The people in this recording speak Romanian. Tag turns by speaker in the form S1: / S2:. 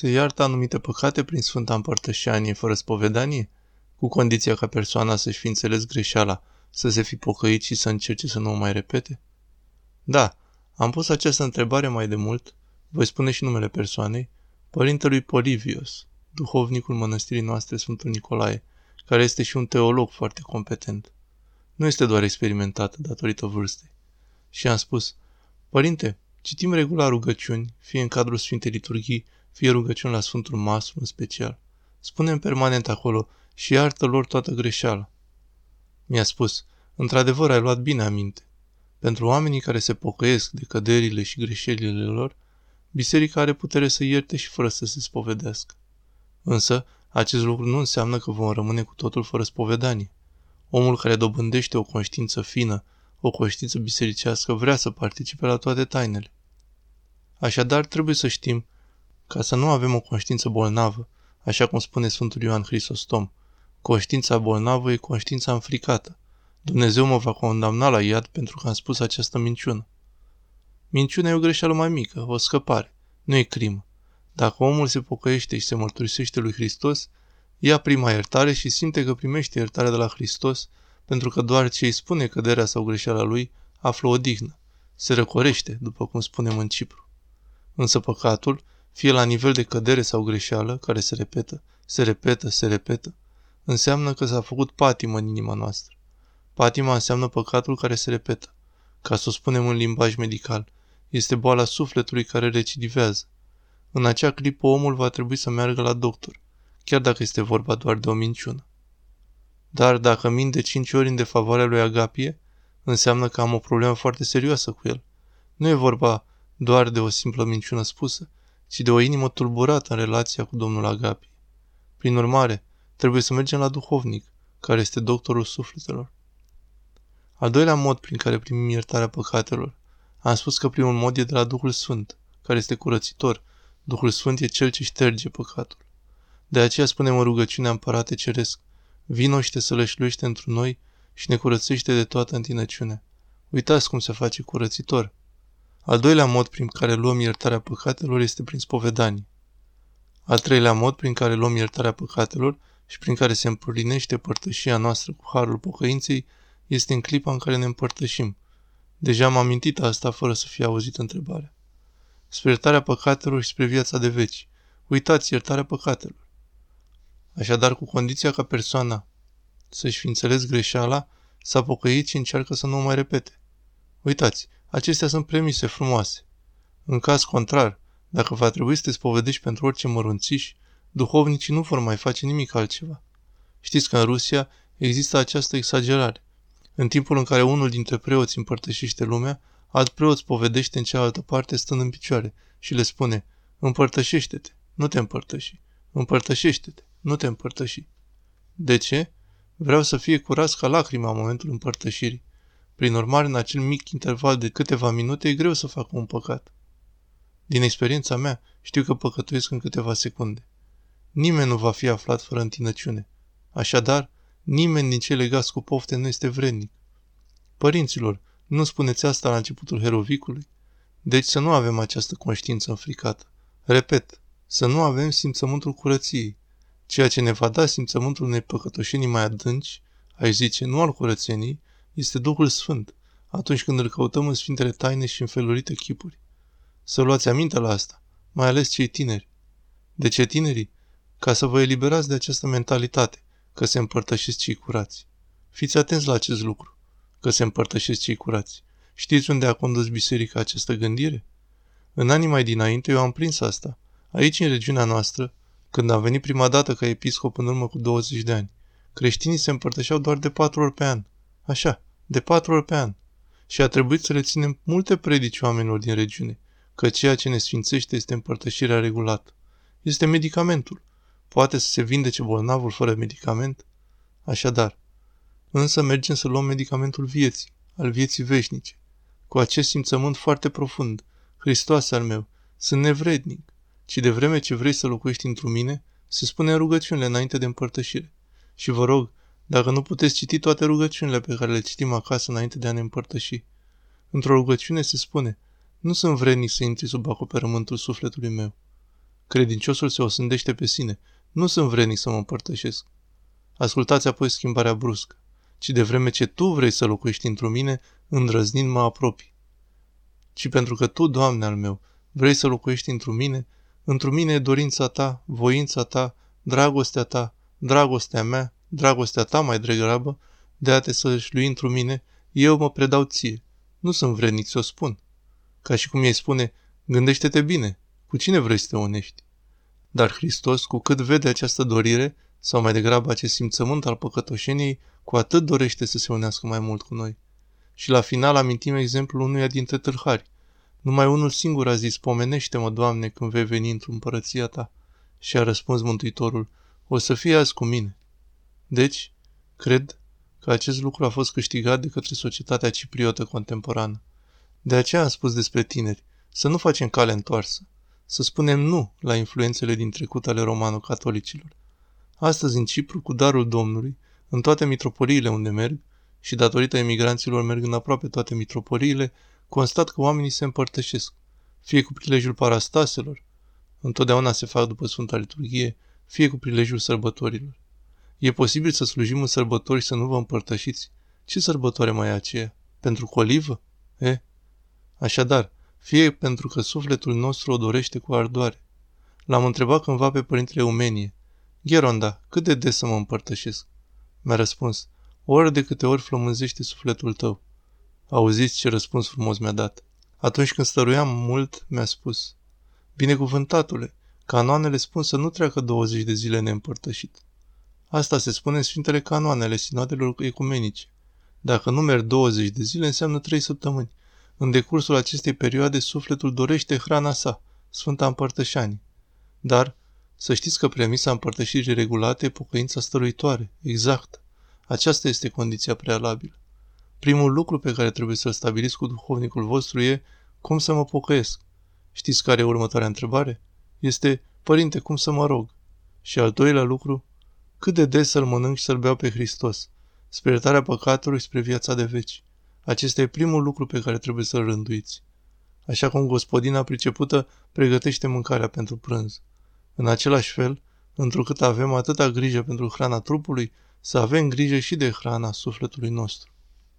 S1: Se iartă anumite păcate prin Sfânta Împărtășanie fără spovedanie, cu condiția ca persoana să-și fi înțeles greșeala, să se fi pocăit și să încerce să nu o mai repete? Da, am pus această întrebare mai de mult, voi spune și numele persoanei, părintelui Polivios, duhovnicul mănăstirii noastre Sfântul Nicolae, care este și un teolog foarte competent. Nu este doar experimentat datorită vârstei. Și am spus, Părinte, citim regulat rugăciuni, fie în cadrul Sfintei Liturghii, fie rugăciuni la Sfântul Maslu în special. Spunem permanent acolo și iartă lor toată greșeala. Mi-a spus, într-adevăr ai luat bine aminte. Pentru oamenii care se pocăiesc de căderile și greșelile lor, biserica are putere să ierte și fără să se spovedească. Însă, acest lucru nu înseamnă că vom rămâne cu totul fără spovedanie. Omul care dobândește o conștiință fină, o conștiință bisericească, vrea să participe la toate tainele. Așadar, trebuie să știm, ca să nu avem o conștiință bolnavă, așa cum spune Sfântul Ioan Hristostom, conștiința bolnavă e conștiința înfricată. Dumnezeu mă va condamna la iad pentru că am spus această minciună. Minciunea e o greșeală mai mică, o scăpare. Nu e crimă. Dacă omul se pocăiește și se mărturisește lui Hristos, ia prima iertare și simte că primește iertarea de la Hristos, pentru că doar ce îi spune căderea sau greșeala lui află o dignă. Se răcorește, după cum spunem în Cipru. Însă păcatul, fie la nivel de cădere sau greșeală, care se repetă, se repetă, se repetă, înseamnă că s-a făcut patimă în inima noastră. Patima înseamnă păcatul care se repetă. Ca să o spunem în limbaj medical, este boala sufletului care recidivează. În acea clipă omul va trebui să meargă la doctor, chiar dacă este vorba doar de o minciună. Dar dacă mint de cinci ori în defavoarea lui Agapie, înseamnă că am o problemă foarte serioasă cu el. Nu e vorba doar de o simplă minciună spusă, ci de o inimă tulburată în relația cu domnul Agapie. Prin urmare, trebuie să mergem la duhovnic, care este doctorul sufletelor. Al doilea mod prin care primim iertarea păcatelor, am spus că primul mod e de la Duhul Sfânt, care este curățitor. Duhul Sfânt e cel ce șterge păcatul. De aceea spunem în rugăciunea Împărate Ceresc, vino și te sălășluiește într noi și ne curățește de toată întinăciunea. Uitați cum se face curățitor. Al doilea mod prin care luăm iertarea păcatelor este prin spovedanie. Al treilea mod prin care luăm iertarea păcatelor și prin care se împlinește părtășia noastră cu harul pocăinței este în clipa în care ne împărtășim. Deja am amintit asta fără să fie auzit întrebarea. Spre iertarea păcatelor și spre viața de veci. Uitați iertarea păcatelor. Așadar, cu condiția ca persoana să-și fi înțeles greșeala, s-a pocăit și încearcă să nu o mai repete. Uitați, acestea sunt premise frumoase. În caz contrar, dacă va trebui să te spovedești pentru orice mărunțiș, duhovnicii nu vor mai face nimic altceva. Știți că în Rusia există această exagerare. În timpul în care unul dintre preoți împărtășește lumea, alt preot spovedește în cealaltă parte stând în picioare și le spune, împărtășește-te, nu te împărtăși, împărtășește-te, nu te împărtăși. De ce? Vreau să fie curat ca lacrima în momentul împărtășirii. Prin urmare, în acel mic interval de câteva minute, e greu să fac un păcat. Din experiența mea, știu că păcătuiesc în câteva secunde. Nimeni nu va fi aflat fără întinăciune. Așadar, Nimeni din cei legați cu pofte nu este vrednic. Părinților, nu spuneți asta la începutul herovicului? Deci să nu avem această conștiință înfricată. Repet, să nu avem simțământul curăției. Ceea ce ne va da simțământul unei păcătoșenii mai adânci, aș zice, nu al curățenii, este Duhul Sfânt, atunci când îl căutăm în Sfintele Taine și în felurite chipuri. Să luați aminte la asta, mai ales cei tineri. De ce tinerii? Ca să vă eliberați de această mentalitate, că se împărtășiți cei curați. Fiți atenți la acest lucru, că se împărtășiți cei curați. Știți unde a condus biserica această gândire? În anii mai dinainte eu am prins asta. Aici, în regiunea noastră, când am venit prima dată ca episcop în urmă cu 20 de ani, creștinii se împărtășeau doar de patru ori pe an. Așa, de patru ori pe an. Și a trebuit să le ținem multe predici oamenilor din regiune, că ceea ce ne sfințește este împărtășirea regulată. Este medicamentul. Poate să se vindece bolnavul fără medicament? Așadar, însă mergem să luăm medicamentul vieții, al vieții veșnice. Cu acest simțământ foarte profund, Hristos al meu, sunt nevrednic, ci de vreme ce vrei să locuiești într mine, se spune în rugăciunile înainte de împărtășire. Și vă rog, dacă nu puteți citi toate rugăciunile pe care le citim acasă înainte de a ne împărtăși. Într-o rugăciune se spune, nu sunt vrednic să intri sub acoperământul sufletului meu. Credinciosul se osândește pe sine. Nu sunt vrednic să mă împărtășesc. Ascultați apoi schimbarea bruscă. Ci de vreme ce Tu vrei să locuiești într mine, îndrăznind mă apropii. Ci pentru că Tu, Doamne al meu, vrei să locuiești într mine, într mine e dorința Ta, voința Ta, dragostea Ta, dragostea mea, dragostea Ta mai degrabă, de a te sășlui într mine, eu mă predau ție. Nu sunt vrednic să o spun. Ca și cum ei spune, gândește-te bine, cu cine vrei să te unești? Dar Hristos, cu cât vede această dorire, sau mai degrabă acest simțământ al păcătoșeniei, cu atât dorește să se unească mai mult cu noi. Și la final amintim exemplul unuia dintre tâlhari. Numai unul singur a zis, pomenește-mă, Doamne, când vei veni într-o împărăția ta. Și a răspuns Mântuitorul, o să fie azi cu mine. Deci, cred că acest lucru a fost câștigat de către societatea cipriotă contemporană. De aceea am spus despre tineri, să nu facem cale întoarsă, să spunem nu la influențele din trecut ale romano-catolicilor. Astăzi în Cipru, cu darul Domnului, în toate mitropoliile unde merg, și datorită emigranților merg în aproape toate mitropoliile, constat că oamenii se împărtășesc, fie cu prilejul parastaselor, întotdeauna se fac după Sfânta Liturghie, fie cu prilejul sărbătorilor. E posibil să slujim în sărbători și să nu vă împărtășiți? Ce sărbătoare mai e aceea? Pentru colivă? E? Așadar, fie pentru că sufletul nostru o dorește cu ardoare. L-am întrebat cândva pe părintele Eumenie, Gheronda, cât de des să mă împărtășesc? Mi-a răspuns, ori de câte ori flămânzește sufletul tău. Auziți ce răspuns frumos mi-a dat. Atunci când stăruiam mult, mi-a spus, Binecuvântatule, canoanele spun să nu treacă 20 de zile neîmpărtășit. Asta se spune în Sfintele Canoanele sinodelor ecumenice. Dacă nu merg 20 de zile, înseamnă 3 săptămâni. În decursul acestei perioade, sufletul dorește hrana sa, Sfânta Împărtășanie. Dar să știți că premisa împărtășirii regulate e pocăința stăruitoare, exact. Aceasta este condiția prealabilă. Primul lucru pe care trebuie să-l stabiliți cu duhovnicul vostru e cum să mă pocăiesc. Știți care e următoarea întrebare? Este, părinte, cum să mă rog? Și al doilea lucru, cât de des să-L mănânc și să-L beau pe Hristos, spre iertarea păcatului spre viața de veci. Acesta e primul lucru pe care trebuie să-l rânduiți. Așa cum gospodina pricepută pregătește mâncarea pentru prânz. În același fel, întrucât avem atâta grijă pentru hrana trupului, să avem grijă și de hrana sufletului nostru.